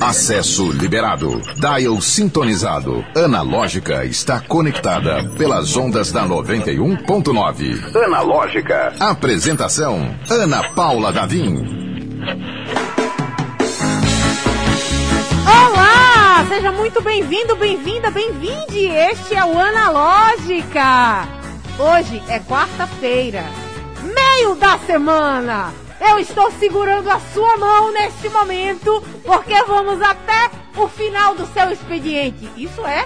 Acesso liberado. Dial sintonizado. Analógica está conectada pelas ondas da 91.9. Analógica. Apresentação: Ana Paula Davim. Olá! Seja muito bem-vindo, bem-vinda, bem-vinde! Este é o Analógica. Hoje é quarta-feira, meio da semana. Eu estou segurando a sua mão neste momento, porque vamos até o final do seu expediente. Isso é,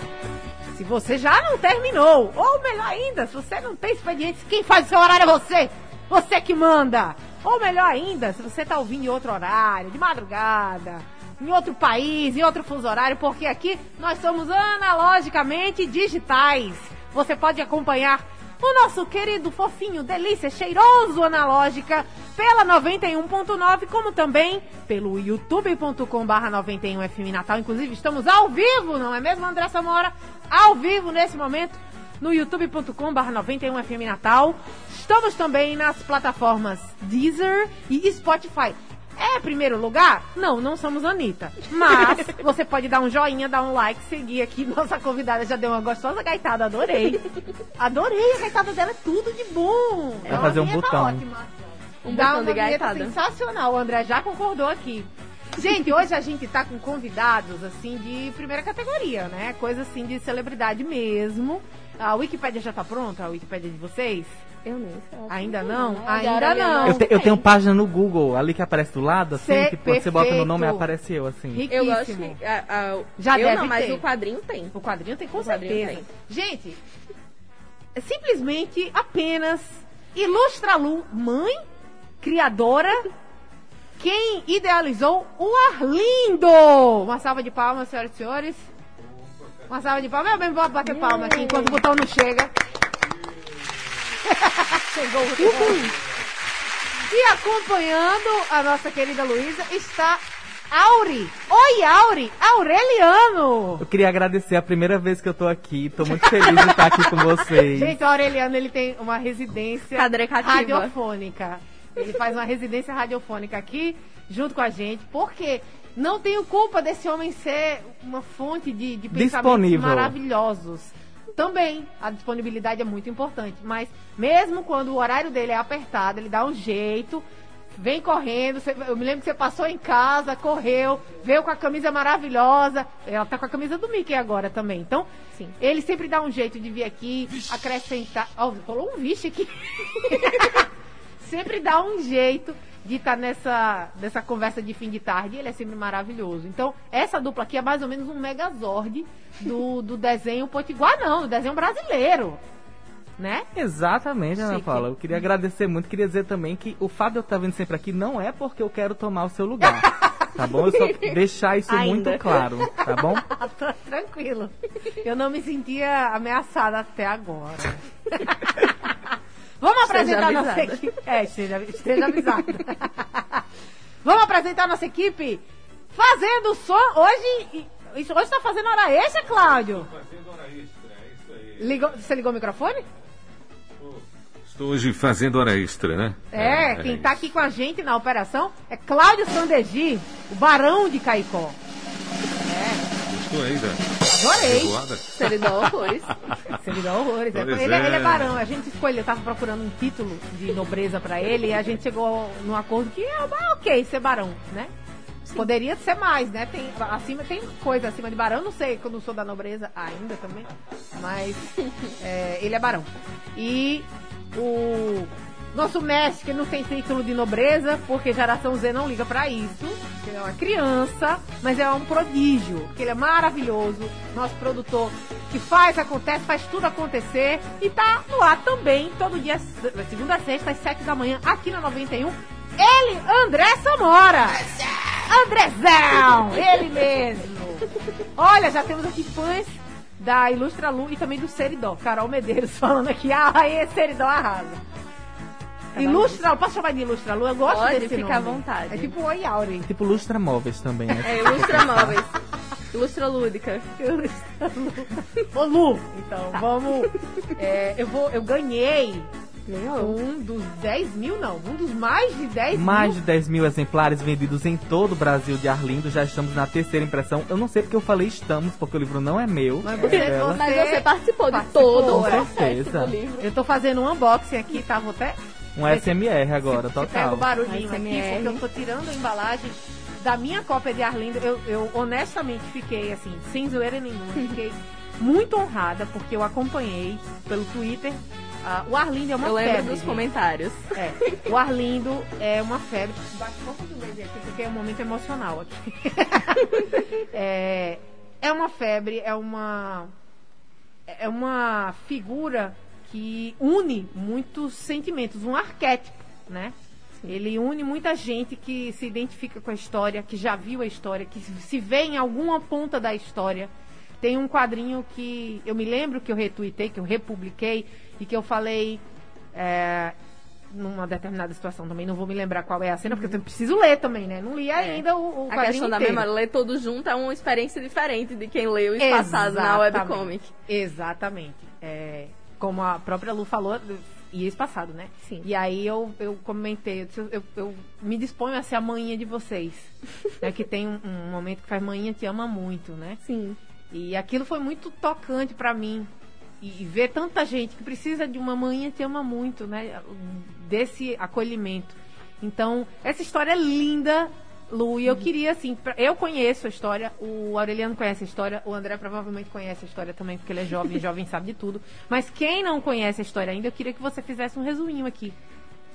se você já não terminou. Ou melhor ainda, se você não tem expediente, quem faz o seu horário é você. Você que manda. Ou melhor ainda, se você está ouvindo em outro horário, de madrugada, em outro país, em outro fuso horário, porque aqui nós somos analogicamente digitais. Você pode acompanhar o nosso querido fofinho, delícia, cheiroso analógica pela 91.9, como também pelo youtube.com barra 91FM Natal. Inclusive, estamos ao vivo, não é mesmo, André Samora? Ao vivo nesse momento no youtube.com barra 91FM Natal. Estamos também nas plataformas Deezer e Spotify. É primeiro lugar? Não, não somos Anitta. Mas você pode dar um joinha, dar um like, seguir aqui. Nossa convidada já deu uma gostosa gaitada, adorei. Adorei a gaitada dela, é tudo de bom. Vai fazer um botão. Ótima. Um Dá botão uma de gaitada. sensacional. O André já concordou aqui. Gente, hoje a gente tá com convidados, assim, de primeira categoria, né? Coisa, assim, de celebridade mesmo. A Wikipédia já tá pronta? A Wikipédia de vocês? Eu nem sei. Ainda não? Ainda não. Eu, te- eu tenho página no Google, ali que aparece do lado, assim, Cê- que quando você bota no nome, perfeito. aparece eu, assim. Eu gosto Riquíssimo. que. a- a- Já eu deve não, mas ter. o quadrinho tem. O quadrinho tem com O quadrinho certeza. Gente, é simplesmente apenas Ilustralu, mãe, criadora, quem idealizou o Arlindo. Uma salva de palmas, senhoras e senhores. Uma salva de palmas. Eu mesmo vou bater palma aqui enquanto o botão não chega. Chegou o. E acompanhando a nossa querida Luísa está Auri. Oi, Auri. Aureliano. Eu queria agradecer a primeira vez que eu tô aqui, tô muito feliz de estar aqui com vocês. Gente, o Aureliano ele tem uma residência radiofônica. Ele faz uma residência radiofônica aqui, junto com a gente, porque não tenho culpa desse homem ser uma fonte de, de pensamentos Disponível. maravilhosos. Também, a disponibilidade é muito importante, mas mesmo quando o horário dele é apertado, ele dá um jeito, vem correndo. Você- eu me lembro que você passou em casa, correu, veio com a camisa maravilhosa. Ela tá com a camisa do Mickey agora também. Então, Sim. ele sempre dá um jeito de vir aqui, acrescentar. Ó, rolou um vixe aqui. sempre dá um jeito de estar nessa, nessa conversa de fim de tarde. Ele é sempre maravilhoso. Então, essa dupla aqui é mais ou menos um megazord do, do desenho potiguar, não, do desenho brasileiro. Né? Exatamente, Ana Chique. Paula. Eu queria agradecer muito, queria dizer também que o fato de eu estar vindo sempre aqui não é porque eu quero tomar o seu lugar. Tá bom? Eu só deixar isso Ainda. muito claro, tá bom? Tô tranquilo. Eu não me sentia ameaçada até agora. Vamos Esteja apresentar nossa avisada. equipe. É, esteja, esteja avisada. Vamos apresentar nossa equipe fazendo som. Hoje. Isso, hoje tá fazendo hora extra, Cláudio? Fazendo hora extra, é isso aí. Ligou, você ligou o microfone? Estou hoje fazendo hora extra, né? É, quem tá aqui com a gente na operação é Cláudio Sandegi, o barão de Caicó. Estou aí da Adorei. Seridó horrores. Dá horrores. é. Pois Ele, é. ele é barão. A gente escolheu, eu tava procurando um título de nobreza pra ele e a gente chegou num acordo que é ah, ok ser barão, né? Poderia ser mais, né? Tem, acima, tem coisa acima de barão, não sei, que eu não sou da nobreza ainda também, mas é, ele é barão. E o nosso mestre, não tem título de nobreza, porque geração Z não liga pra isso, ele é uma criança, mas é um prodígio, ele é maravilhoso, nosso produtor que faz, acontece, faz tudo acontecer e tá no ar também, todo dia, segunda a sexta, às sete da manhã, aqui na 91. Ele, André Samora! Andrezão! Ele mesmo! Olha, já temos aqui fãs da Ilustra Lu e também do Seridó. Carol Medeiros falando aqui, ah, aí, Seridó arrasa. Ilustra Lu, posso chamar de Ilustra Lu? Eu gosto Pode, desse fica à nome. vontade. É tipo Oi Auri. Tipo lustra móveis também, né? É Ilustra Móveis. Ilustra Lúdica. Ilustra Lu. Ô Lu, então vamos. é, eu, vou, eu ganhei Ganhou. Um dos 10 mil, não. Um dos mais de 10 Mais de mil. 10 mil exemplares vendidos em todo o Brasil de Arlindo. Já estamos na terceira impressão. Eu não sei porque eu falei estamos, porque o livro não é meu. Mas é você- dela. Mas você participou, participou, de todo o é. processo certeza. do livro. Eu tô fazendo um unboxing aqui, tá? Vou até Um SMR agora, pega total. o barulhinho aqui, porque eu tô tirando a embalagem da minha cópia de Arlindo. Eu, eu honestamente fiquei, assim, sem zoeira nenhuma, fiquei muito honrada, porque eu acompanhei pelo Twitter. Ah, o Arlindo é uma Eu lembro febre. dos gente. comentários. É, o Arlindo é uma febre. Bate um pouco de vez aqui, porque é um momento emocional aqui. é, é uma febre, é uma. É uma figura que une muitos sentimentos, um arquétipo, né? Ele une muita gente que se identifica com a história, que já viu a história, que se vê em alguma ponta da história. Tem um quadrinho que eu me lembro que eu retuitei, que eu republiquei e que eu falei é, numa determinada situação também. Não vou me lembrar qual é a cena, porque eu preciso ler também, né? Não li ainda o, o Uhum. A questão da inteiro. memória, ler tudo junto é uma experiência diferente de quem leu e passado na webcomic. Exatamente. É, como a própria Lu falou, e passado, né? Sim. E aí eu, eu comentei, eu, disse, eu, eu me disponho a ser a manhinha de vocês. né? Que tem um, um momento que faz manhinha te ama muito, né? Sim. E aquilo foi muito tocante pra mim. E, e ver tanta gente que precisa de uma manhã te ama muito, né? Desse acolhimento. Então, essa história é linda, Lu, e eu queria, assim, pra- eu conheço a história, o Aureliano conhece a história, o André provavelmente conhece a história também, porque ele é jovem, jovem sabe de tudo. Mas quem não conhece a história ainda, eu queria que você fizesse um resuminho aqui.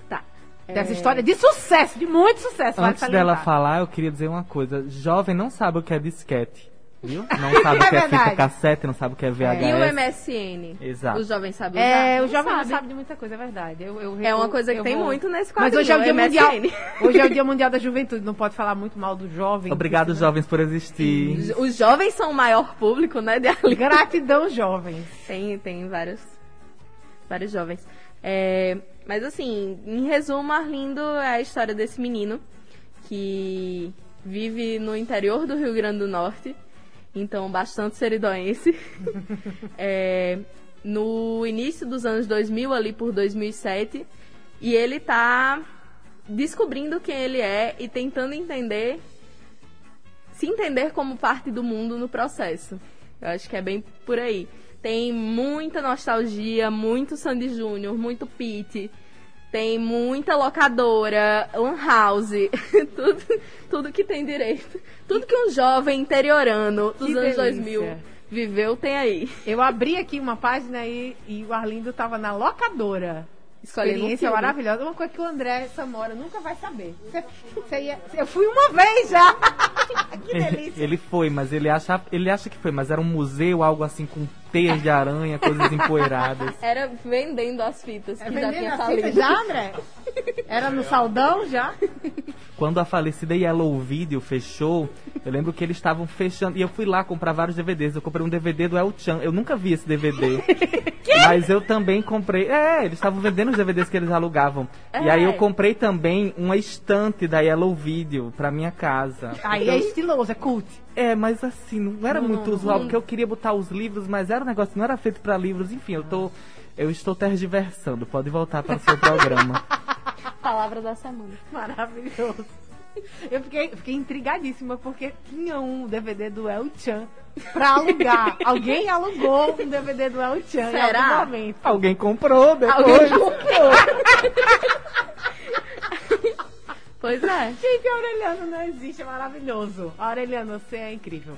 Tá. Dessa É, história de sucesso, de muito sucesso. vale Antes dela salientar. falar, eu queria dizer uma coisa. Jovem não sabe o que é disquete, viu? Não sabe o que é fita cassete, não sabe o que é E o VHS. MSN? Exato. O jovem sabe usar? É, o Não jovem não sabe. sabe de muita coisa, é verdade. Eu, eu- É uma eu- coisa que eu tem vou- muito nesse Mas quadrinho, hoje é o dia mundial. MSN. Hoje é o dia mundial da juventude, não pode falar muito mal do jovem. Obrigado, porque jovens, por existir. Os jovens são o maior público, né, de Arlindo. Gratidão, jovens. Tem, tem vários, vários jovens. É, mas assim, em resumo, Arlindo é a história desse menino que vive no interior do Rio Grande do Norte, então bastante seridoense. É, no início dos anos 2000, ali por 2007, e ele tá descobrindo quem ele é e tentando entender se entender como parte do mundo no processo. Eu acho que é bem por aí. Tem muita nostalgia, muito Sandy Júnior, muito Pete, tem muita locadora, lan house, tudo, tudo que tem direito. Tudo que um jovem interiorano dos Que anos delícia. 2000 viveu tem aí. Eu abri aqui uma página e, e o Arlindo tava na locadora. Um Experiência filme. maravilhosa. Uma coisa que o André Samora nunca vai saber. Você- você ia- eu fui uma vez já. que Ele, delícia. ele foi, mas ele acha, ele acha que foi, mas era um museu, algo assim com teias de aranha, coisas empoeiradas. Era vendendo as fitas É que já tinha falido. já, André? Era no saldão já? Quando a falecida Yellow Video fechou, eu lembro que eles estavam fechando. E eu fui lá comprar vários DVDs. Eu comprei um DVD do El Chan. Eu nunca vi esse DVD. Mas eu também comprei. É, eles estavam vendendo os DVDs que eles alugavam. E É. aí eu comprei também uma estante da Yellow Video pra minha casa. Aí é estiloso, é cult. É, mas assim, não era Não, muito não, usual, não. porque eu queria botar os livros, mas era um negócio que não era feito pra livros. Enfim, eu tô. Eu estou tergiversando. Pode voltar para o seu programa. Palavra da semana. Maravilhoso. Eu fiquei, fiquei intrigadíssima porque tinha um DVD do El Chan pra alugar. Alguém alugou um DVD do El Chan em Será? algum momento. Alguém comprou depois. Alguém comprou. pois é. Gente, a Aureliano não existe, é maravilhoso. Aureliano, você é incrível.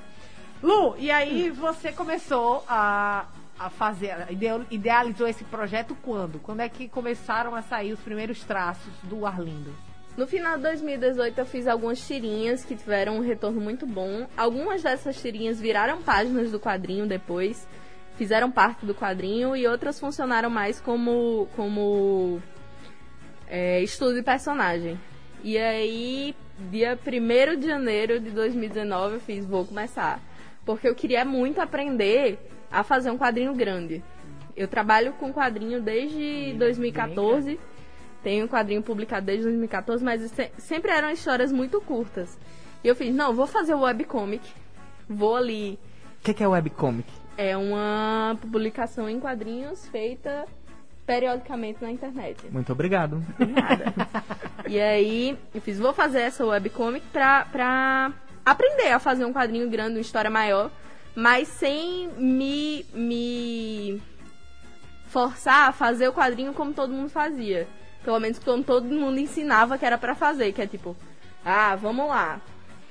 Lu, e aí você começou a, a fazer, idealizou esse projeto quando? Quando é que começaram a sair os primeiros traços do Arlindo? No final de 2018 eu fiz algumas tirinhas que tiveram um retorno muito bom. Algumas dessas tirinhas viraram páginas do quadrinho depois, fizeram parte do quadrinho e outras funcionaram mais como como é, estudo de personagem. E aí, dia 1 de janeiro de 2019 eu fiz vou começar, porque eu queria muito aprender a fazer um quadrinho grande. Eu trabalho com quadrinho desde 2014. Tenho um quadrinho publicado desde 2014, mas se- sempre eram histórias muito curtas. E eu fiz, não, vou fazer o webcomic. Vou ali. O que, que é webcomic? É uma publicação em quadrinhos feita periodicamente na internet. Muito obrigado. Nada. e aí, eu fiz, vou fazer essa webcomic pra, pra aprender a fazer um quadrinho grande, uma história maior, mas sem me, me forçar a fazer o quadrinho como todo mundo fazia. Pelo menos como todo mundo ensinava que era pra fazer, que é tipo, ah, vamos lá,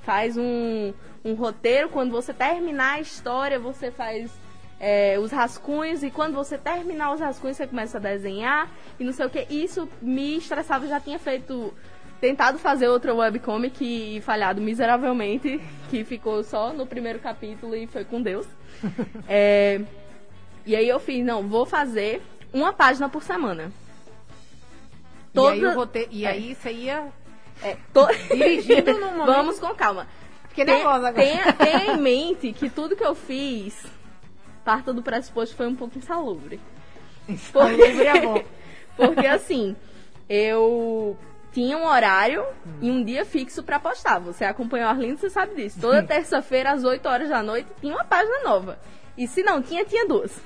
faz um, um roteiro, quando você terminar a história, você faz é, os rascunhos e quando você terminar os rascunhos você começa a desenhar e não sei o que. Isso me estressava, já tinha feito tentado fazer outra webcomic e falhado miseravelmente, que ficou só no primeiro capítulo e foi com Deus. É, e aí eu fiz, não, vou fazer uma página por semana. Toda... E aí, rote... e aí você ia é, to... dirigindo no momento... Vamos com calma. Fiquei nervosa agora. Tenha, tenha em mente que tudo que eu fiz parta do pressuposto foi um pouco insalubre. Insalubre é bom. Porque assim, eu tinha um horário hum. e um dia fixo para postar. Você acompanhou a Arlindo, você sabe disso. Toda terça-feira, às 8 horas da noite, tinha uma página nova. E se não tinha, tinha duas.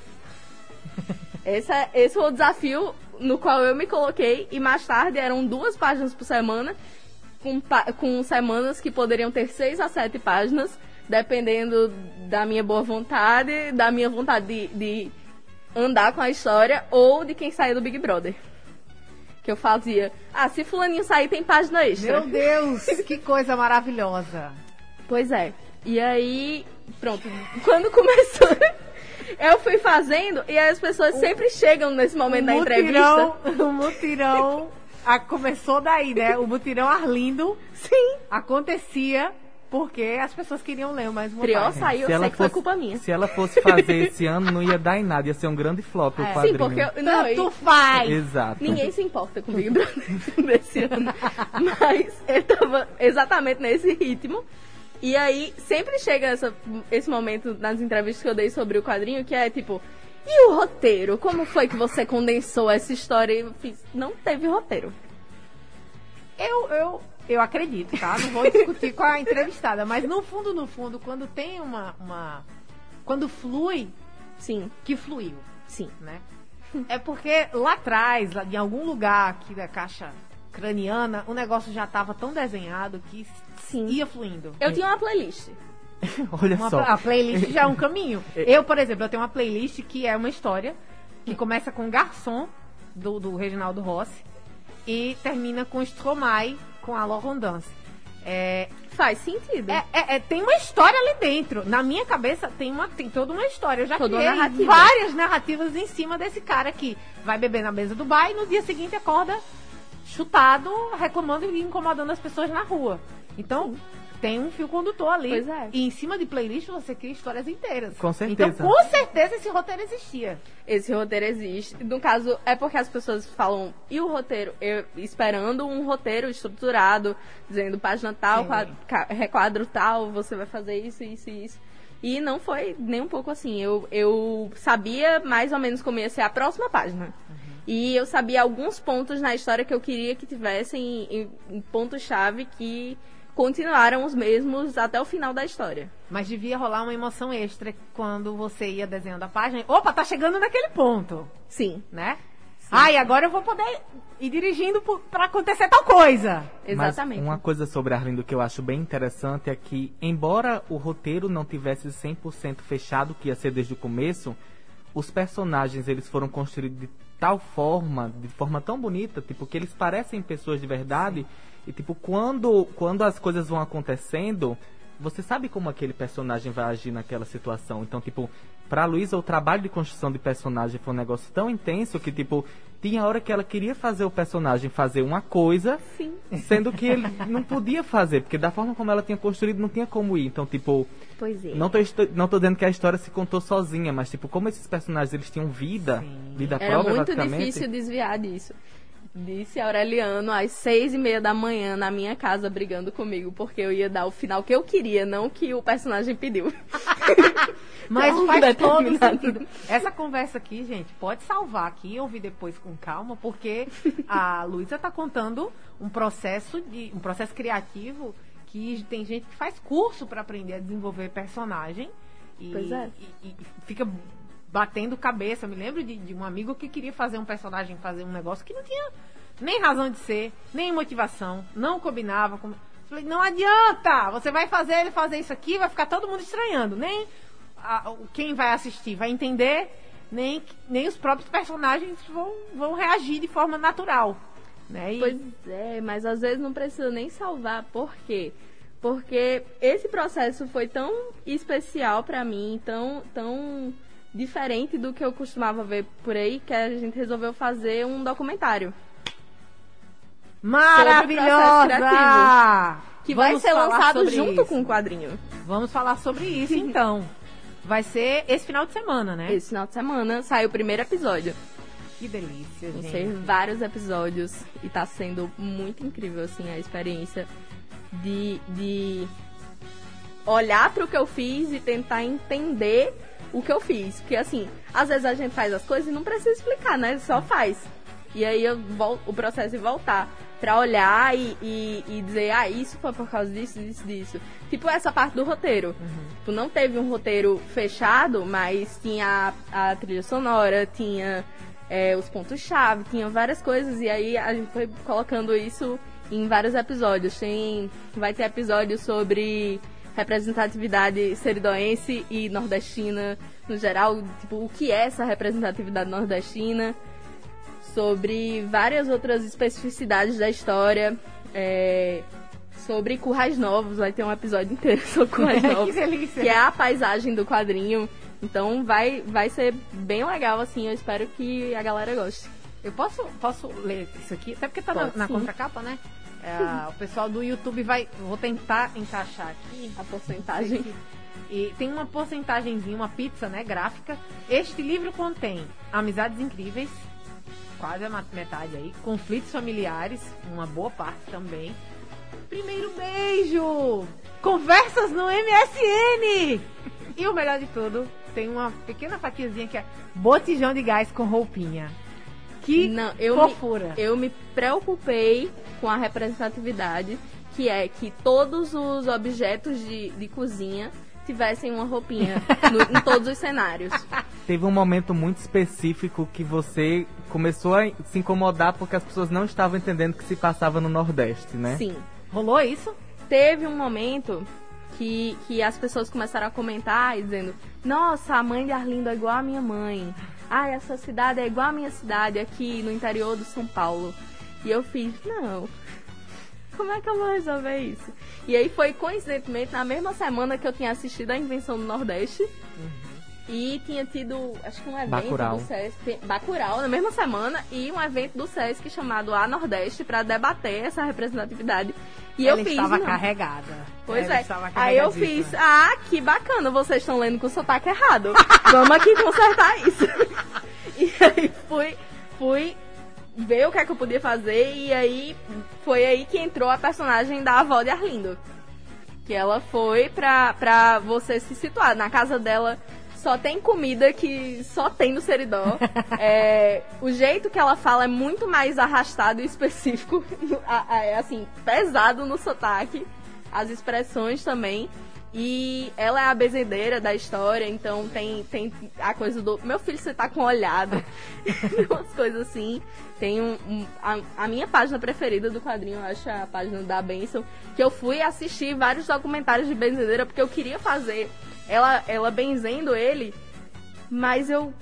Esse, é, esse foi o desafio no qual eu me coloquei. E mais tarde eram duas páginas por semana, com, com semanas que poderiam ter seis a sete páginas dependendo da minha boa vontade, da minha vontade de, de andar com a história ou de quem sair do Big Brother. Que eu fazia. Ah, se fulaninho sair, tem página extra. Meu Deus, que coisa maravilhosa. Pois é. E aí, pronto. Quando começou, eu fui fazendo e as pessoas o, sempre chegam nesse momento da mutirão, entrevista. O mutirão a, começou daí, né? O mutirão Arlindo. Sim. Acontecia porque as pessoas queriam ler mais uma Prió saiu, se eu sei que fosse, foi culpa minha. Se ela fosse fazer esse ano, não ia dar em nada, ia ser um grande flop é. o quadrinho. Sim, porque... Eu, não, Tanto faz! Exato. Ninguém se importa com o Big Brother desse ano. Mas ele tava exatamente nesse ritmo. E aí, sempre chega essa, esse momento nas entrevistas que eu dei sobre o quadrinho, que é tipo... E o roteiro? Como foi que você condensou essa história? Eu fiz, não teve roteiro. Eu, eu, eu acredito, tá? Não vou discutir com a entrevistada, mas no fundo, no fundo, quando tem uma, uma quando flui, sim, que fluiu, sim, né? É porque lá atrás, lá, em algum lugar aqui da caixa craniana, o negócio já estava tão desenhado que sim. ia fluindo. Eu tinha uma playlist. Olha uma, só. A playlist já é um caminho. Eu, por exemplo, eu tenho uma playlist que é uma história que começa com Garçom, do, do Reginaldo Rossi, e termina com Stromae, com a Lorondance. É, Faz sentido. É, é, é, tem uma história ali dentro. Na minha cabeça tem, uma, tem toda uma história. Eu já toda criei narrativa. várias narrativas em cima desse cara que vai beber na mesa do bar e no dia seguinte acorda chutado, reclamando e incomodando as pessoas na rua. Então, tem um fio condutor ali. Pois é. E em cima de playlist você cria histórias inteiras. Com certeza. Então, com certeza esse roteiro existia. Esse roteiro existe. No caso, é porque as pessoas falam, e o roteiro? Eu esperando um roteiro estruturado, dizendo página tal, quadro, requadro tal, você vai fazer isso, isso e isso. E não foi nem um pouco assim. Eu, eu sabia mais ou menos como ia ser a próxima página. Uhum. E eu sabia alguns pontos na história que eu queria que tivessem em, em pontos-chave que continuaram os mesmos até o final da história. Mas devia rolar uma emoção extra quando você ia desenhando a página. Opa, tá chegando naquele ponto. Sim. Né? Sim. Ah, e agora eu vou poder ir dirigindo para acontecer tal coisa. Exatamente. Mas uma coisa sobre Arlindo que eu acho bem interessante é que, embora o roteiro não tivesse 100% fechado, que ia ser desde o começo, os personagens eles foram construídos de tal forma, de forma tão bonita, tipo, que eles parecem pessoas de verdade. Sim e tipo, quando, quando as coisas vão acontecendo, você sabe como aquele personagem vai agir naquela situação. Então, tipo, pra Luísa, o trabalho de construção de personagem foi um negócio tão intenso que, tipo, tinha hora que ela queria fazer o personagem fazer uma coisa, Sim. sendo que ele não podia fazer, porque da forma como ela tinha construído, não tinha como ir. Então, tipo, pois é. não, tô, não tô dizendo que a história se contou sozinha, mas, tipo, como esses personagens eles tinham vida, Sim. vida Era própria, muito difícil desviar disso. Disse Aureliano às seis e meia da manhã na minha casa brigando comigo, porque eu ia dar o final que eu queria, não que o personagem pediu. Mas então, faz todo sentido. Essa conversa aqui, gente, pode salvar aqui, ouvir depois com calma, porque a Luísa está contando um processo de um processo criativo que tem gente que faz curso para aprender a desenvolver personagem. E, pois é. e, e fica batendo cabeça. Eu me lembro de, de um amigo que queria fazer um personagem, fazer um negócio que não tinha nem razão de ser, nem motivação, não combinava com. Falei, não adianta! Você vai fazer ele fazer isso aqui, vai ficar todo mundo estranhando. Nem a- quem vai assistir vai entender, nem, nem os próprios personagens vão, vão reagir de forma natural. Né? E- Pois é, mas às vezes não precisa nem salvar. Por quê? Porque esse processo foi tão especial pra mim, tão, tão diferente do que eu costumava ver por aí, que a gente resolveu fazer um documentário. Maravilhosa! Que vai ser lançado junto isso. com o quadrinho. Vamos falar sobre isso então. Vai ser esse final de semana, né? Esse final de semana saiu o primeiro episódio. Que delícia, Vão gente. ser vários episódios e tá sendo muito incrível, assim, a experiência de, de olhar pro que eu fiz e tentar entender o que eu fiz. Porque, assim, às vezes a gente faz as coisas e não precisa explicar, né? Só faz. E aí eu vol- o processo de voltar pra olhar e, e, e dizer, ah, isso foi por causa disso, disso, disso. Tipo essa parte do roteiro. Tipo, não teve um roteiro fechado, mas tinha a, a trilha sonora, tinha é, os pontos-chave, tinha várias coisas. E aí a gente foi colocando isso em vários episódios. Tem, vai ter episódio sobre representatividade seridoense e nordestina no geral, tipo, o que é essa representatividade nordestina sobre várias outras especificidades da história, é, sobre currais novos, vai ter um episódio inteiro sobre currais que novos, delícia. que é a paisagem do quadrinho. Então vai, vai ser bem legal, assim, eu espero que a galera goste. Eu posso, posso ler isso aqui? Até porque tá na, Pode, na sim. contracapa, né? É, o pessoal do YouTube vai. Vou tentar encaixar aqui. A porcentagem. E tem uma porcentagemzinha, uma pizza, né, gráfica. Este livro contém amizades incríveis, quase a metade aí, conflitos familiares, uma boa parte também. Primeiro beijo! Conversas no MSN! E o melhor de tudo, tem uma pequena fatiazinha que é botijão de gás com roupinha. Que Não, eu fofura! Me, eu me preocupei com a representatividade, que é que todos os objetos de, de cozinha tivessem uma roupinha no- em todos os cenários. Teve um momento muito específico que você começou a se incomodar porque as pessoas não estavam entendendo o que se passava no Nordeste, né? Sim. Rolou isso? Teve um momento que, que as pessoas começaram a comentar e dizendo: Nossa, a mãe de Arlindo é igual a minha mãe. Ah, essa cidade é igual a minha cidade aqui no interior do São Paulo. E eu fiz: Não. Como é que eu vou resolver isso? E aí foi coincidentemente na mesma semana que eu tinha assistido a Invenção do Nordeste. E tinha tido, acho que um evento Bacurau. do Sesc, Bacurau, na mesma semana, e um evento do Sesc chamado A Nordeste para debater essa representatividade. E Ela eu fiz. estava não. carregada. Pois Ela é. Aí eu fiz, ah, que bacana, vocês estão lendo com o sotaque errado. Vamos aqui consertar isso. e aí fui, fui ver o que é que eu podia fazer e aí foi aí que entrou a personagem da avó de Arlindo. Que ela foi pra, pra você se situar. Na casa dela só tem comida que só tem no Seridó. É, o jeito que ela fala é muito mais arrastado e específico. É assim, pesado no sotaque. As expressões também. E ela é a bezendeira da história, então tem, tem a coisa do. Meu filho, você tá com olhada. Umas coisas assim. Tem um, um- a, a minha página preferida do quadrinho, eu acho a página da Benção, que eu fui assistir vários documentários de benzedeira porque eu queria fazer ela, ela benzendo ele, mas eu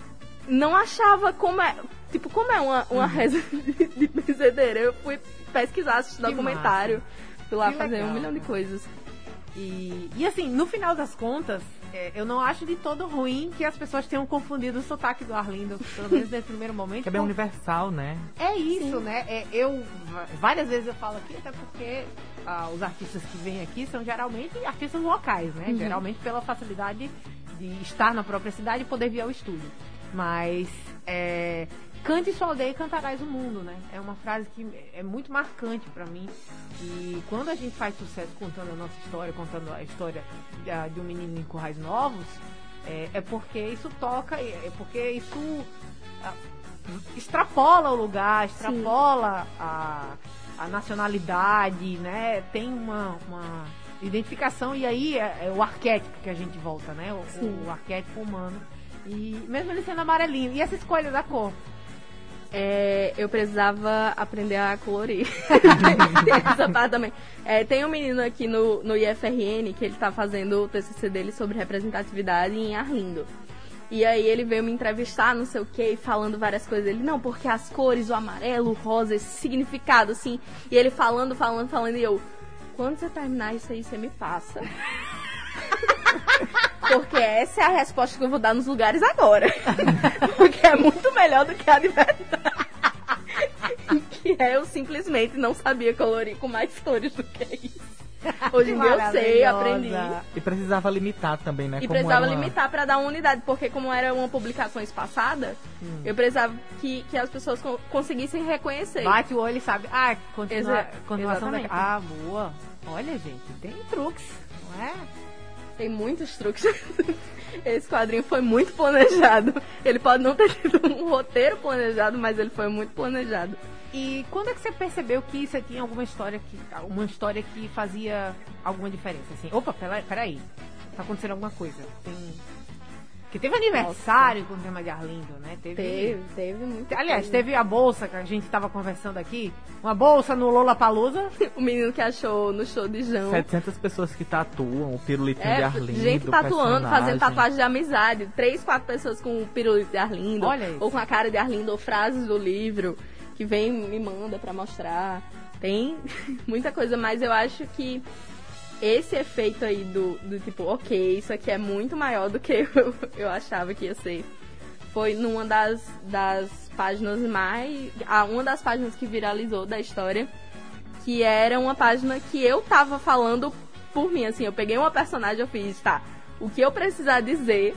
não achava como é. Tipo, como é uma, uma reza de, de benzedeira? Eu fui pesquisar, assistir Que documentário, fui lá Que fazer legal. um milhão de coisas. E, e assim, no final das contas, é, eu não acho de todo ruim que as pessoas tenham confundido o sotaque do Arlindo, pelo menos nesse primeiro momento. Que é bem por- universal, né? É isso, né? É, eu várias vezes eu falo aqui, até porque ah, os artistas que vêm aqui são geralmente artistas locais, né? Geralmente pela facilidade de estar na própria cidade e poder vir ao estúdio. Mas é, cante sua aldeia e cantarás o mundo, né? É uma frase que é muito marcante pra mim. E quando a gente faz sucesso contando a nossa história, contando a história de um menino em Currais Novos, é, é porque isso toca, é porque isso ah, extrapola o lugar, extrapola a, a nacionalidade, né? Tem uma, uma identificação e aí é, é o arquétipo que a gente volta, né? O, Sim. o arquétipo humano E mesmo ele sendo amarelinho. E essa escolha da cor? É, eu precisava aprender a colorir. tem essa parte também. É, tem um menino aqui no, no IFRN que ele tá fazendo o TCC dele sobre representatividade em Arlindo. E aí ele veio me entrevistar, não sei o que, falando várias coisas. Ele, não, porque as cores, o amarelo, o rosa, esse significado, assim. E ele falando, falando, falando, e eu, quando você terminar isso aí, você me passa. Porque essa é a resposta que eu vou dar nos lugares agora. Porque é muito melhor do que a de verdade. que é eu simplesmente não sabia colorir com mais cores do que isso. Hoje em dia eu sei, aprendi. E precisava limitar também, né? E Como precisava uma- limitar pra dar uma unidade, porque como era uma publicação espaçada, Hum. eu precisava que, que as pessoas co- conseguissem reconhecer. Bate o olho e sabe. Ah, continua, Exa- continuação da... Ah, boa. Olha, gente, tem truques, não é? Tem muitos truques. Esse quadrinho foi muito planejado. Ele pode não ter tido um roteiro planejado, mas ele foi muito planejado. E quando é que você percebeu que você tinha alguma história que. Uma história que fazia alguma diferença? Assim, opa, pera- peraí. Tá acontecendo alguma coisa. Tem. Que teve aniversário com o tema de Arlindo, né? Teve. Teve, teve muito. Aliás, coisa. teve a bolsa que a gente tava conversando aqui. Uma bolsa no Lola Palusa. o menino que achou no show de João. 700 pessoas que tatuam o pirulitinho de É, Arlindo. gente tatuando, personagem. fazendo tatuagem de amizade. Três, quatro pessoas com o pirulito de Arlindo. Olha isso. Ou com a cara de Arlindo, ou frases do livro. Que vem me manda pra mostrar. Tem muita coisa, mas eu acho que esse efeito aí do, do tipo, ok, isso aqui é muito maior do que eu, eu achava que ia ser. Foi numa das, das páginas mais. Ah, uma das páginas que viralizou da história. Que era uma página que eu tava falando por mim, assim. Eu peguei uma personagem eu fiz, tá. O que eu precisar dizer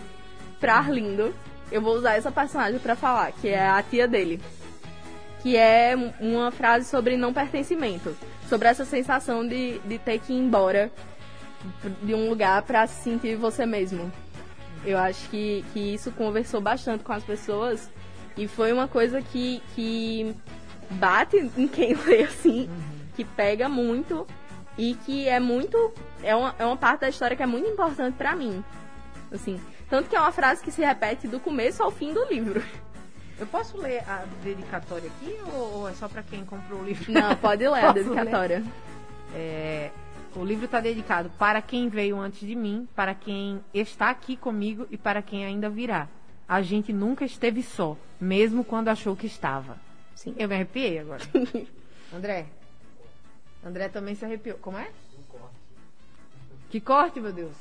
pra Arlindo, eu vou usar essa personagem pra falar, que é a tia dele. Que é um- uma frase sobre não pertencimento. Sobre essa sensação de, de ter que ir embora de um lugar pra se sentir você mesmo. Eu acho que, que isso conversou bastante com as pessoas e foi uma coisa que, que bate em quem lê assim, que pega muito e que é muito. É uma, é uma parte da história que é muito importante pra mim. Assim. Tanto que é uma frase que se repete do começo ao fim do livro. Eu posso ler a dedicatória aqui ou, ou é só pra quem comprou o livro? Não, pode ler a dedicatória. É, o livro está dedicado para quem veio antes de mim, para quem está aqui comigo e para quem ainda virá. A gente nunca esteve só, mesmo quando achou que estava. Sim. Eu me arrepiei agora. André. André também se arrepiou. Como é? Que corte, meu Deus.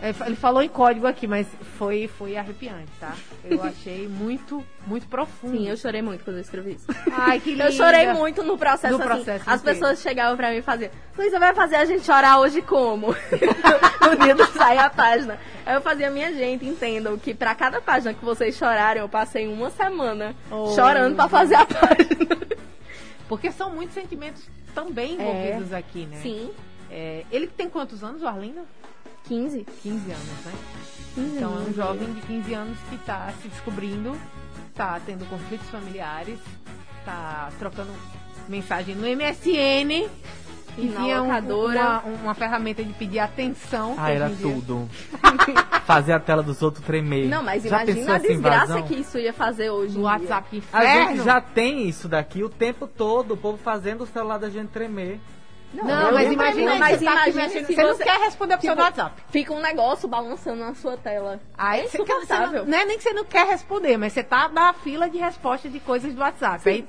É, Ele falou em código aqui, mas foi, foi arrepiante, tá? Eu achei muito, muito profundo. Sim, eu chorei muito quando eu escrevi isso. Ai, que linda. Eu chorei muito no processo, No assim. processo as inteiro. pessoas chegavam pra mim e faziam, Luísa, vai fazer a gente chorar hoje como? no dia do sair a página. Aí eu fazia, minha gente, entendam que pra cada página que vocês chorarem, eu passei uma semana Oh. chorando pra fazer a página. Porque são muitos sentimentos também envolvidos aqui, né? Sim, É, ele tem quantos anos, o Arlindo? 15. 15 anos, né? 15 Então é um anos. jovem de 15 anos que tá se descobrindo, tá tendo conflitos familiares, tá trocando mensagem no MSN. E tinha um- uma, uma ferramenta de pedir atenção. Ah, que era tudo. Fazer a tela dos outros tremer. Não, mas Já imagina a essa desgraça invasão? que isso ia fazer hoje. Em WhatsApp Dia. A gente inferno. já tem isso daqui o tempo todo, o povo fazendo o celular da gente tremer. Não, eu mas não imagina, mas você tá imagina se você não você- quer responder pro seu Tipo, WhatsApp. Fica um negócio balançando na sua tela. Aí é insuportável. não, não é nem que você não quer responder, mas você tá na fila de resposta de coisas do WhatsApp. Aí.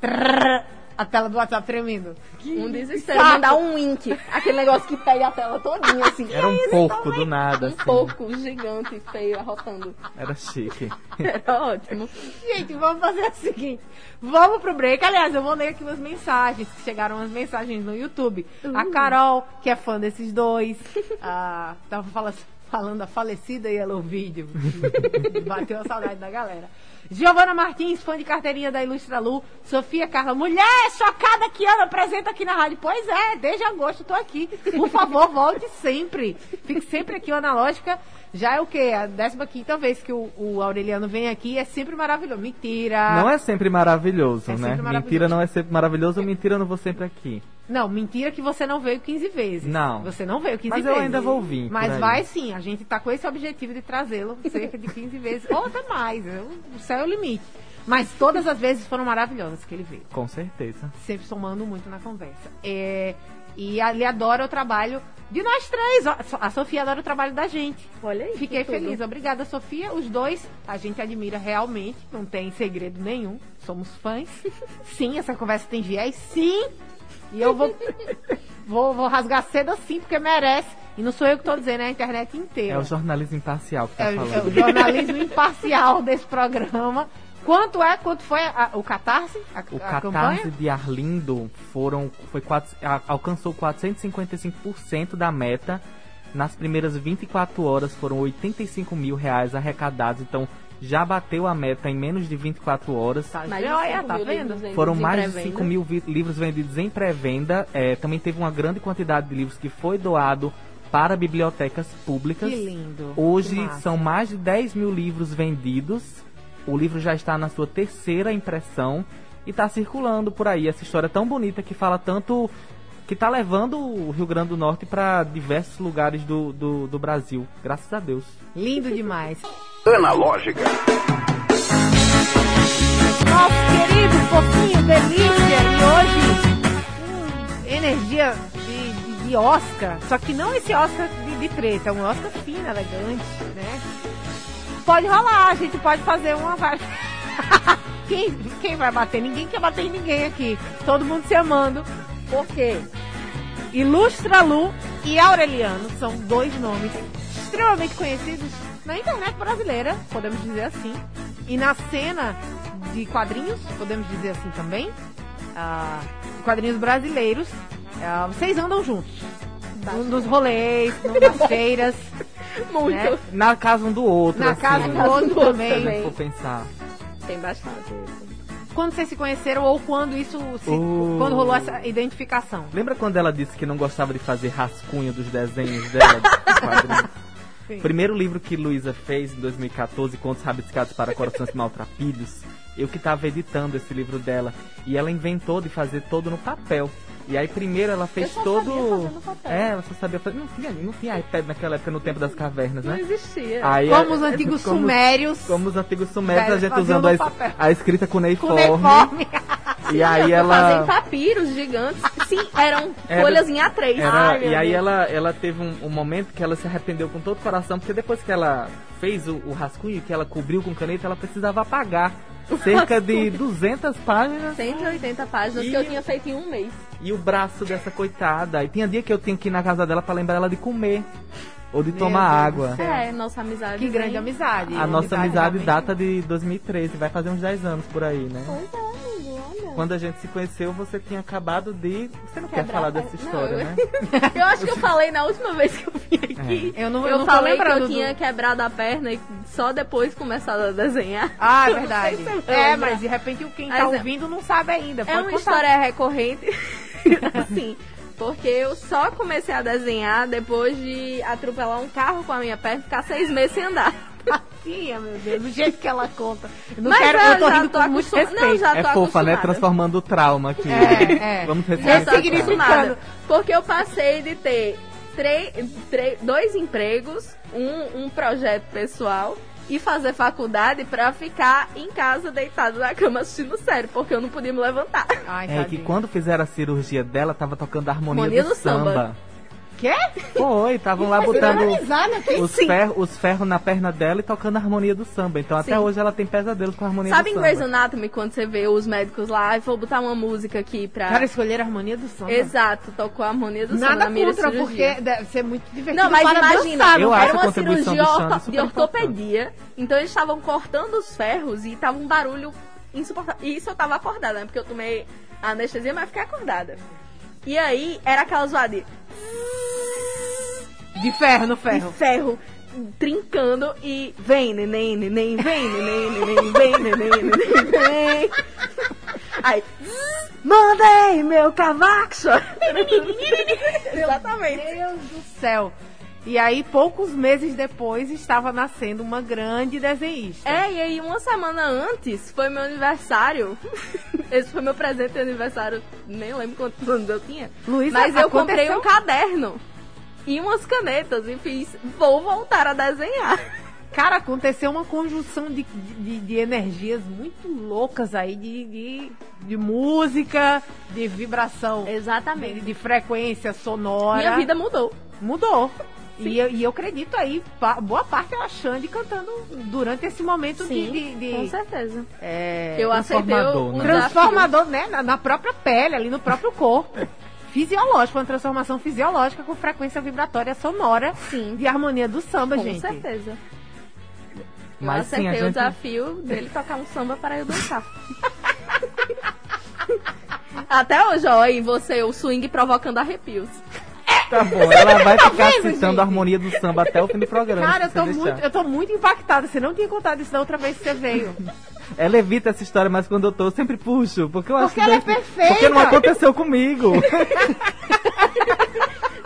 trrr, a tela do WhatsApp tremendo. Um desespero. saco. Mandar um wink. Aquele negócio que pega a tela todinha, assim. Era um porco do nada, Um assim. porco gigante, feio, arrotando. Era chique. Era ótimo. Gente, vamos fazer o seguinte. Vamos pro break. Aliás, eu vou ler aqui umas mensagens, que chegaram umas mensagens no YouTube. A Carol, que é fã desses dois. a, tava fala- falando a falecida Yellow Video. Bateu a saudade da galera. Giovana Martins, fã de carteirinha da Ilustra Lu. Sofia Carla, mulher chocada que Ana apresenta aqui na rádio. Pois é, desde agosto tô aqui. Por favor, volte sempre. Fique sempre aqui, Analógica. Já é o quê? A 15 vez que o, o Aureliano vem aqui. É sempre maravilhoso. Mentira. Não é sempre maravilhoso, É né? sempre maravilhoso. Mentira não é sempre maravilhoso, mentira eu não vou sempre aqui. Não, mentira que você não veio 15 vezes. Não. Você não veio 15 Mas vezes. eu ainda vou vir, Mas vai sim, a gente tá com esse objetivo de trazê-lo cerca de 15 vezes, ou até mais. O céu é o limite. Mas todas as vezes foram maravilhosas que ele veio. Com certeza. Sempre somando muito na conversa. É, e ele adora o trabalho de nós três. A Sofia adora o trabalho da gente. Olha aí. Fiquei que tudo. feliz. Obrigada, Sofia. Os dois a gente admira realmente. Não tem segredo nenhum. Somos fãs. Sim, essa conversa tem viés. Sim. E eu vou, vou, vou rasgar cedo assim, porque merece. E não sou eu que estou dizendo, é a internet inteira. É o jornalismo imparcial que tá É o- é falando. o jornalismo imparcial desse programa. Quanto é? Quanto foi a- o Catarse? A, O a Catarse campanha? de Arlindo foram, foi quatro, alcançou 455% da meta. Nas primeiras 24 horas foram 85 mil reais arrecadados. Então já bateu a meta em menos de 24 horas. Tá, Mais de joia, cinco tá mil vendo? livros vendidos Foram em mais de pré-venda. 5 mil livros vendidos em pré-venda. É, também teve uma grande quantidade de livros que foi doado para bibliotecas públicas. Que lindo. Hoje Que são mais de 10 mil livros vendidos. O livro já está na sua terceira impressão e está circulando por aí. Essa história tão bonita que fala tanto. que está levando o Rio Grande do Norte para diversos lugares do, do, do Brasil. Graças a Deus. Lindo demais. Analógica. Nosso querido, fofinho, delícia. E hoje, hum, energia de, de, de Oscar. Só que não esse Oscar de, de treta, é um Oscar fino, elegante, né? Pode rolar, a gente pode fazer uma. va- quem, quem vai bater? Ninguém quer bater em ninguém aqui. Todo mundo se amando. Por quê? Ilustra Lu e Aureliano são dois nomes extremamente conhecidos na internet brasileira, podemos dizer assim, e na cena de quadrinhos, podemos dizer assim também, ah, quadrinhos brasileiros. Ah, vocês andam juntos, num dos rolês, num das feiras, Muito. né? Na casa um do outro. na assim, casa do casa outro do outro também. Se a também. gente for pensar. Tem bastante. Quando vocês se conheceram ou quando isso, se- Oh. quando rolou essa identificação? Lembra quando ela disse que não gostava de fazer rascunho dos desenhos dela? dos? Sim. Primeiro livro que Luísa fez em 2014, Contos Rabiscados para Corações Maltrapilhos, eu que estava editando esse livro dela. E ela inventou de fazer todo no papel. E aí primeiro ela fez Eu só todo. sabia fazer no papel. É, ela só sabia fazer. Não tinha, não tinha iPad naquela época no tempo das cavernas, Não né? existia. Aí, Como os é- antigos como- sumérios. Como os antigos sumérios, a gente usando a, a escrita cuneiforme. uniforme. E aí ela. papiros gigantes. Sim, eram Era- folhas em A3. Era, Ai, e aí Deus. ela, ela teve um, um momento que ela se arrependeu com todo o coração, porque depois que ela fez o, o rascunho, que ela cobriu com caneta, ela precisava apagar cerca de 200 páginas 180 páginas E- que eu tinha feito em um mês. e o braço dessa coitada. E tinha dia que eu tinha que ir na casa dela pra lembrar ela de comer ou de Meu tomar Deus água. É, nossa amizade. Que grande amizade. A nossa amizade realmente. data de 2013, vai fazer uns 10 anos por aí, né? Pois é. Quando a gente se conheceu, você tinha acabado de. Você não quer Quebrar falar a dessa história, Não, né? Eu acho que eu falei na última vez que eu vim aqui. Eu não, eu Eu não falei que eu do- tinha quebrado a perna e só depois começado a desenhar. Ah, é verdade. sei se eu É, lembro. mas de repente quem tá Mas é- ouvindo não sabe ainda. É uma contar. história recorrente. assim, porque eu só comecei a desenhar depois de atropelar um carro com a minha perna e ficar seis meses sem andar. Sim, meu Deus, do jeito que ela conta. Eu não Mas quero, eu eu tô já rindo tô com muito respeito. Não, já É tô fofa, né? Transformando o trauma aqui. É, é. Vamos Já tô ressignificar. significando. acostumada. Porque eu passei de ter três, três, dois empregos, um, um projeto pessoal e fazer faculdade pra ficar em casa deitado na cama assistindo série, porque eu não podia me levantar. Ai, É que quando fizeram a cirurgia dela, tava tocando a harmonia, Harmonia do, do samba. samba. Quê? Foi, estavam lá botando que os, sim. ferros, os ferros na perna dela e tocando a harmonia do samba. Então até Sim. hoje ela tem pesadelos com a harmonia Sabe em do Grey's samba. Anatomy, quando você vê os médicos lá, e vou botar uma música aqui pra... Cara, escolher a harmonia do samba. Exato, tocou a harmonia do samba Nada na minha contra, cirurgia. porque deve ser muito divertido Não, mas para imagina, dançar, Eu não acho era uma cirurgia orto- de ortopedia, então eles estavam cortando os ferros e tava um barulho insuportável. E isso eu tava acordada, né? Porque eu tomei a anestesia, mas fiquei acordada. E aí, era aquela zoada de De ferro no de ferro. ferro trincando e vem, neném, neném, vem, neném, neném, vem, neném, neném, vem. Aí, mandei meu cavaco. Exatamente. Deus do céu. E aí, poucos meses depois, estava nascendo uma grande desenhista. É, e aí uma semana antes foi meu aniversário. Esse foi meu presente de aniversário, nem lembro quantos anos eu tinha. Luísa, Mas eu comprei aconteceu- um caderno e umas canetas e fiz, vou voltar a desenhar. Cara, aconteceu uma conjunção de, de, de energias muito loucas aí, de, de, de música, de vibração, de, Exatamente. de frequência sonora. Minha vida mudou. mudou. E eu, e eu acredito aí, pa- boa parte é a Xande cantando durante esse momento Sim, de, de, com de certeza. é, Eu aceitei o, né? transformador, né, na, na própria pele, ali no próprio corpo. Fisiológico, uma transformação fisiológica com frequência vibratória sonora Sim. de harmonia do samba, Com gente. certeza. Eu Mas sim, acertei a o gente... desafio dele tocar um samba para eu dançar. Até hoje, ó, e você, o swing provocando arrepios. Tá bom, ela vai ficar vendo, citando gente? a harmonia do samba até o fim do programa. Cara, eu tô, muito, deixar. eu tô muito impactada. Você não tinha contado isso da outra vez que você veio. Ela evita essa história, mas quando eu tô, eu sempre puxo. Porque eu acho Porque ela é que- perfeita. Porque não aconteceu comigo.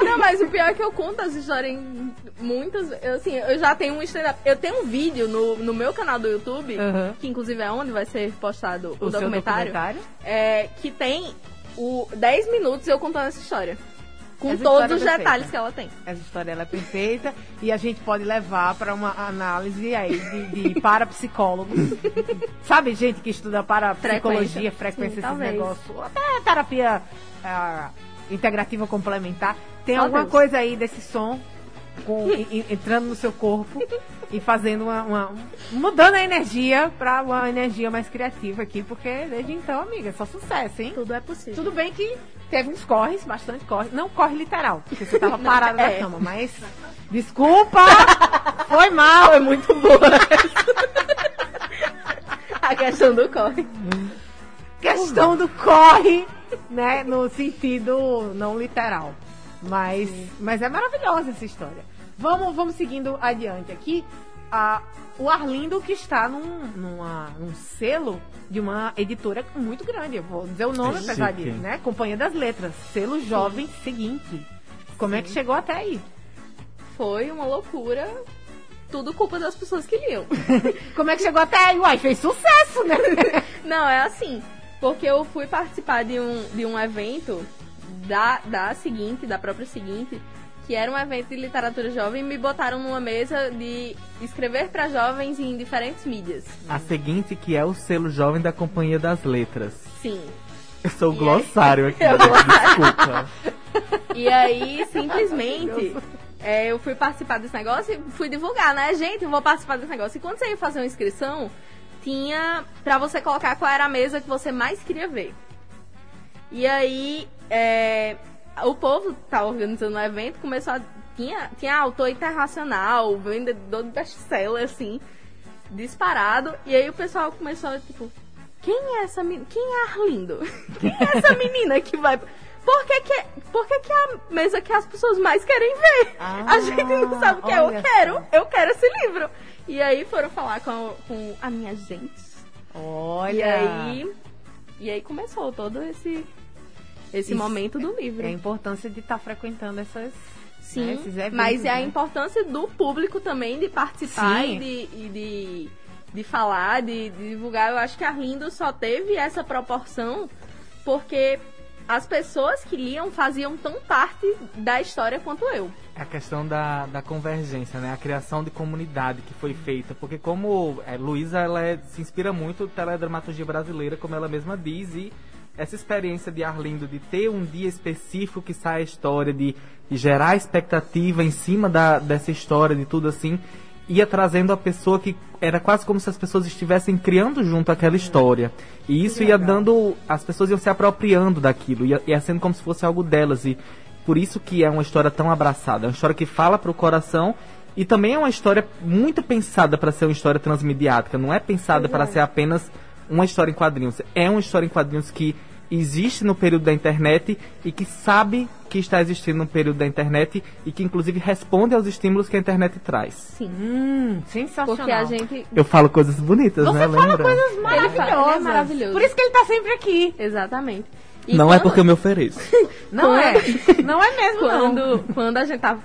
Não, mas o pior é que eu conto as histórias em muitas. Assim, eu já tenho um stand-up. Eu tenho um vídeo no, no meu canal do YouTube, Uhum. que inclusive é onde vai ser postado o, O documentário. documentário? É, que tem o 10 minutos eu contando essa história. Com Essa todos história os é detalhes que ela tem. Essa história é perfeita e a gente pode levar para uma análise aí de, de parapsicólogos. Sabe, gente que estuda parapsicologia, Frequência. frequência, Sim, esses negócios. Até terapia ah, integrativa complementar. Tem Só alguma Deus. coisa aí desse som com- entrando no seu corpo e fazendo uma, uma- mudando a energia para uma energia mais criativa aqui, porque desde então, amiga, é só sucesso, hein? Tudo é possível. Tudo bem que teve uns corres, bastante corre. Não corre literal, porque você tava parado na é. cama, mas. Desculpa! Foi mal! Foi muito boa. a questão do corre. Questão do corre, né? No sentido não literal. Mas, mas é maravilhosa essa história. Vamos, vamos seguindo adiante aqui. Ah, o Arlindo que está num, numa- num selo de uma editora muito grande. Eu vou dizer o nome, É apesar de, né? Companhia das Letras. Selo Jovem Seguinte. Como é que chegou até aí? Foi uma loucura. Tudo culpa das pessoas que liam. Como é que chegou até aí? Uai, fez sucesso, né? Não, é assim. Porque eu fui participar de um, de um evento da, da seguinte, da própria seguinte, que era um evento de literatura jovem me botaram numa mesa de escrever para jovens em diferentes mídias. A seguinte, que é o selo jovem da Companhia das Letras. Sim. Eu sou o glossário aqui, Eu gente, desculpa. E aí, simplesmente, é, eu fui participar desse negócio e fui divulgar, né? Gente, eu vou participar desse negócio. E quando você ia fazer uma inscrição, tinha pra você colocar qual era a mesa que você mais queria ver. E aí, é, o povo que tava organizando o evento começou a. Tinha, tinha autor internacional, vendedor de best-seller, assim, disparado. E aí o pessoal começou, tipo, quem é essa menina? Quem é Arlindo? Quem é essa menina que vai. Por que, que, por que, que é a mesa que as pessoas mais querem ver? Ah, a gente não sabe o que é. Eu quero, eu quero esse livro. E aí foram falar com, com a minha gente. Olha. E aí. E aí começou todo esse. Esse Isso momento do livro. É a importância de estar frequentando essas. Sim, né, esses eventos, mas é a né? importância do público também de participar Sim. e de, e de, de falar, de, de divulgar. Eu acho que a Rindo só teve essa proporção porque as pessoas que liam faziam tão parte da história quanto eu. É a questão da, da convergência, né? A criação de comunidade que foi feita. Porque como é, Luísa, ela é- se inspira muito na teledramaturgia brasileira, como ela mesma diz, e essa experiência de Arlindo de ter um dia específico que sai a história, de, de gerar expectativa em cima da, dessa história, de tudo assim, ia trazendo a pessoa que era quase como se as pessoas estivessem criando junto aquela história. E isso ia dando. As pessoas iam se apropriando daquilo, ia, ia sendo como se fosse algo delas. E por isso que é uma história tão abraçada. É uma história que fala pro coração e também é uma história muito pensada para ser uma história transmediática. Não é pensada para ser apenas uma história em quadrinhos. É uma história em quadrinhos que existe no período da internet e que sabe que está existindo no período da internet e que inclusive responde aos estímulos que a internet traz. Sim. Hum, sensacional. Porque a gente. Eu falo coisas bonitas, Você né? fala Lembra? coisas Ele maravilhosas. é maravilhoso. Por isso que ele tá sempre aqui. Exatamente. E Não é quando- porque eu me ofereço. Não é. Não é mesmo, não. quando, quando a gente tava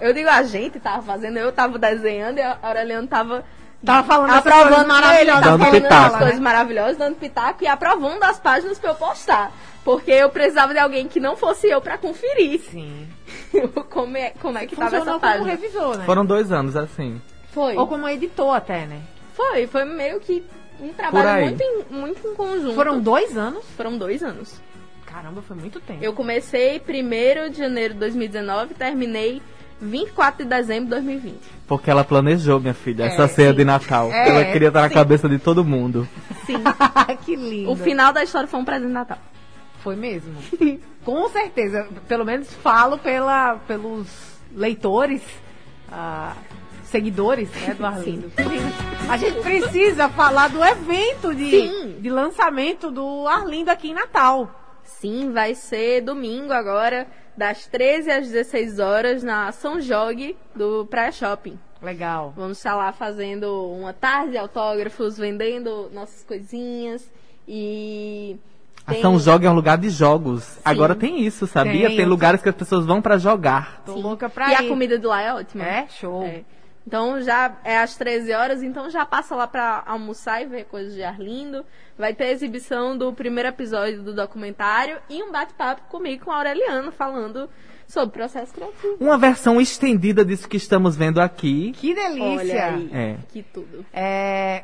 Eu digo a gente tava fazendo, eu tava desenhando e a Aureliano tava Tava falando aprovando coisas maravilhosas. Dando Tava falando pitaco. as coisas maravilhosas, dando pitaco e aprovando as páginas pra eu postar. Porque eu precisava de alguém que não fosse eu pra conferir Sim. como, é, como é que tava Funcionou essa como página. revisor, né? Foram dois anos assim. Foi. Ou como editor até, né? Foi, foi meio que um trabalho muito em, muito em conjunto. Foram dois anos? Foram dois anos. Caramba, foi muito tempo. Eu comecei 1 de janeiro de 2019 e terminei 24 de dezembro de 2020. Porque ela planejou, minha filha, É, essa ceia sim. de Natal. É, ela queria estar na sim. cabeça de todo mundo. Sim. que lindo. o final da história foi um presente de Natal. Foi mesmo. Com certeza. Pelo menos falo pela, pelos leitores, ah, seguidores né, do Arlindo. A gente precisa falar do evento de, Sim. de lançamento do Arlindo aqui em Natal. Sim, vai ser domingo agora, das 13 às 16 horas, na São Jogue do Praia Shopping. Legal. Vamos estar lá fazendo uma tarde de autógrafos, vendendo nossas coisinhas e. A tem- São Joga é um lugar de jogos. Agora tem isso, sabia? Tem, Tem, lugares que as pessoas vão pra jogar. Tô Sim. louca pra E ir. a comida de lá é ótima. É, show. É. Então já é às 13 horas, então já passa lá pra almoçar e ver coisas de Arlindo. Vai ter exibição do primeiro episódio do documentário e um bate-papo comigo com a Aureliano falando sobre processo criativo. Uma versão estendida disso que estamos vendo aqui. Que delícia. Olha aí, É. que tudo. É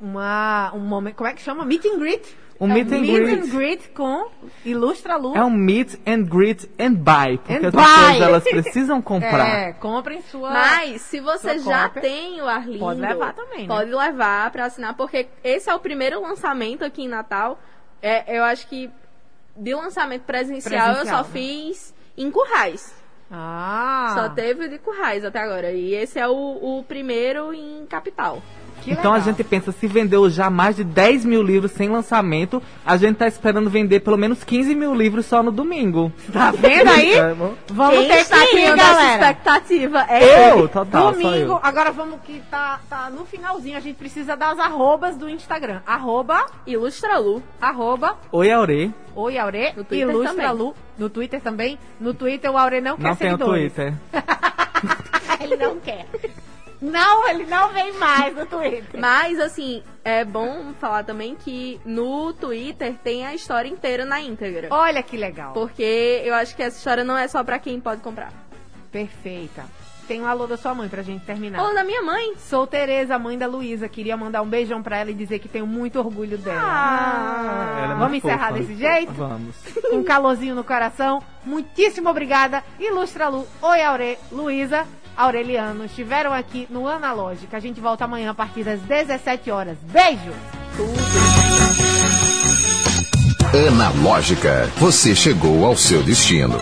uma, um momento, como é que chama? Meet and greet. Um É meet and meet greet. and greet com Ilustra Lu. É um meet and greet and buy. Porque And as buy. pessoas elas precisam comprar. É, comprem sua... Mas, se você já cópia. tem o Arlindo, Pode levar também, né? Pode levar pra assinar, porque esse é o primeiro lançamento aqui em Natal. É, eu acho que de lançamento presencial, Presencial, eu só né? fiz em Currais. Ah, Só teve o de Currais até agora. E esse é o, o primeiro em Capital. Que então a legal. gente pensa, se vendeu já mais de 10 mil livros sem lançamento, a gente tá esperando vender pelo menos 15 mil livros só no domingo. Tá vendo aí? É. Vamos Quem ir, criando essa galera. expectativa é Eu, total, só Domingo, eu. agora vamos que tá, tá no finalzinho, a gente precisa das arrobas do Instagram. Arroba, Ilustra Lu. arroba, Oi, Aure. oi Aure, No Twitter Ilustra também. Lu. No Twitter também. No Twitter o Aure não, Não quer tem o seguidores. Twitter. ele não quer. Não, ele não vem mais no Twitter. Mas, assim, é bom falar também que no Twitter tem a história inteira na íntegra. Olha que legal. Porque eu acho que essa história não é só pra quem pode comprar. Perfeita. Tem um alô da sua mãe pra gente terminar. Ou da minha mãe. Sou Tereza, mãe da Luísa. Queria mandar um beijão pra ela e dizer que tenho muito orgulho dela. Ah, Ela é Vamos encerrar fofa. desse jeito? Vamos. Um calorzinho no coração. Muitíssimo obrigada. Ilustra Lu, Oi Aure, Luísa, Aureliano estiveram aqui no Analógica. A gente volta amanhã a partir das 17 horas. Beijo! Analógica, você chegou ao seu destino.